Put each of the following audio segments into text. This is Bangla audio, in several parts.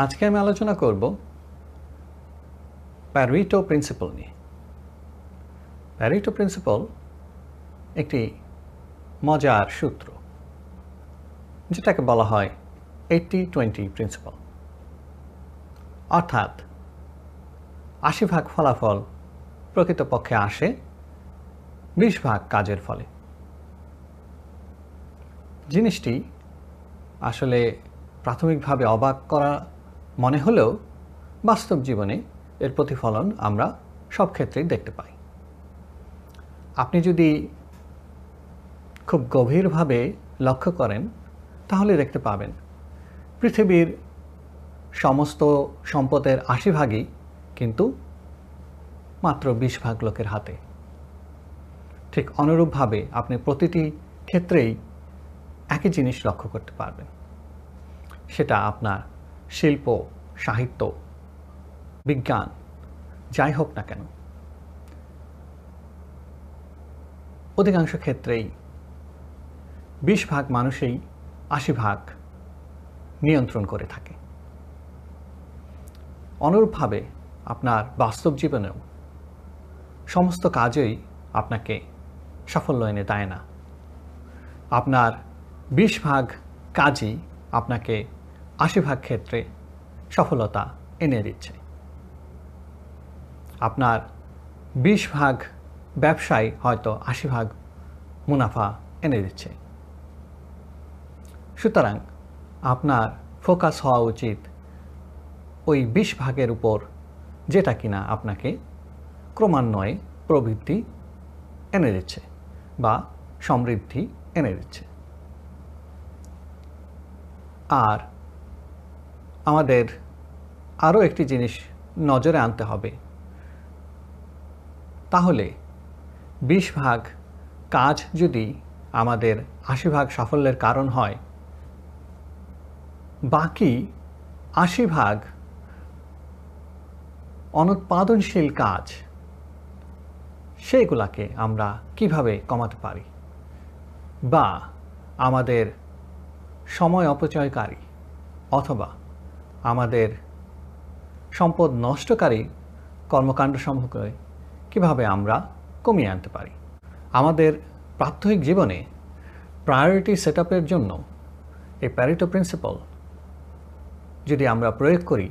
আজকে আমি আলোচনা করব প্যারিটো প্রিন্সিপাল নিয়ে। প্যারিটো প্রিন্সিপাল একটি মজার সূত্র, যেটাকে বলা হয় এইটটি টোয়েন্টি প্রিন্সিপাল অর্থাৎ আশি ভাগ ফলাফল প্রকৃতপক্ষে আসে বিশ ভাগ কাজের ফলে। জিনিসটি আসলে প্রাথমিকভাবে অবাক করা মনে হলেও বাস্তব জীবনে এর প্রতিফলন আমরা সব ক্ষেত্রেই দেখতে পাই। আপনি যদি খুব গভীরভাবে লক্ষ্য করেন, তাহলে দেখতে পাবেন পৃথিবীর সমস্ত সম্পদের আশি ভাগই কিন্তু মাত্র বিশ ভাগ লোকের হাতে। ঠিক অনুরূপভাবে আপনি প্রতিটি ক্ষেত্রেই একই জিনিস লক্ষ্য করতে পারবেন। সেটা আপনার শিল্প, সাহিত্য, বিজ্ঞান, যাই হোক না কেন। অধিকাংশ ক্ষেত্রেই বিশ ভাগ মানুষই আশি ভাগ নিয়ন্ত্রণ করে থাকে। অনুরূপভাবে আপনার বাস্তব জীবনেও সমস্ত কাজই আপনাকে সাফল্য এনে দেয় না। আপনার বিশ ভাগ কাজই আপনাকে আশি ভাগ ক্ষেত্রে সফলতা এনে দিচ্ছে। আপনার বিশ ভাগ ব্যবসায় হয়তো আশি ভাগ মুনাফা এনে দিচ্ছে। সুতরাং আপনার ফোকাস হওয়া উচিত ওই বিশ ভাগের উপর যেটা কিনা আপনাকে ক্রমান্বয়ে প্রবৃদ্ধি এনে দিচ্ছে বা সমৃদ্ধি এনে দিচ্ছে। আর আমাদের আরও একটি জিনিস নজরে আনতে হবে। তাহলে বিশ ভাগ কাজ যদি আমাদের আশি ভাগ সাফল্যের কারণ হয়, বাকি আশি ভাগ অনুৎপাদনশীল কাজ সেগুলাকে আমরা কীভাবে কমাতে পারি? বা আমাদের সময় অপচয়কারী অথবা আমাদের সম্পদ নষ্টকারী কর্মকাণ্ডসমূহকে কীভাবে আমরা কমিয়ে আনতে পারি? আমাদের প্রাত্যহিক জীবনে প্রায়োরিটি সেট জন্য এই প্যারিটো প্রিন্সিপাল যদি আমরা প্রয়োগ করি,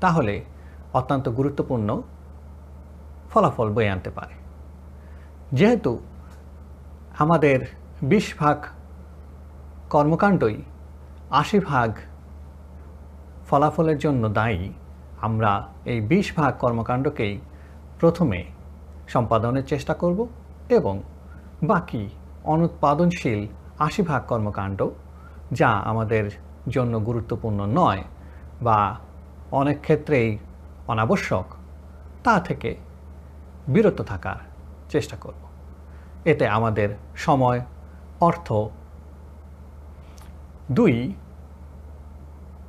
তাহলে অত্যন্ত গুরুত্বপূর্ণ ফলাফল বয়ে আনতে পারে। যেহেতু আমাদের বিশ ভাগ কর্মকাণ্ডই আশি ভাগ ফলাফলের জন্য দায়ী, আমরা এই বিশ ভাগ কর্মকাণ্ডকেই প্রথমে সম্পাদনের চেষ্টা করব এবং বাকি অনুৎপাদনশীল আশি ভাগ কর্মকাণ্ড, যা আমাদের জন্য গুরুত্বপূর্ণ নয় বা অনেক ক্ষেত্রেই অনাবশ্যক, তা থেকে বিরত থাকার চেষ্টা করব। এতে আমাদের সময়, অর্থ, দুই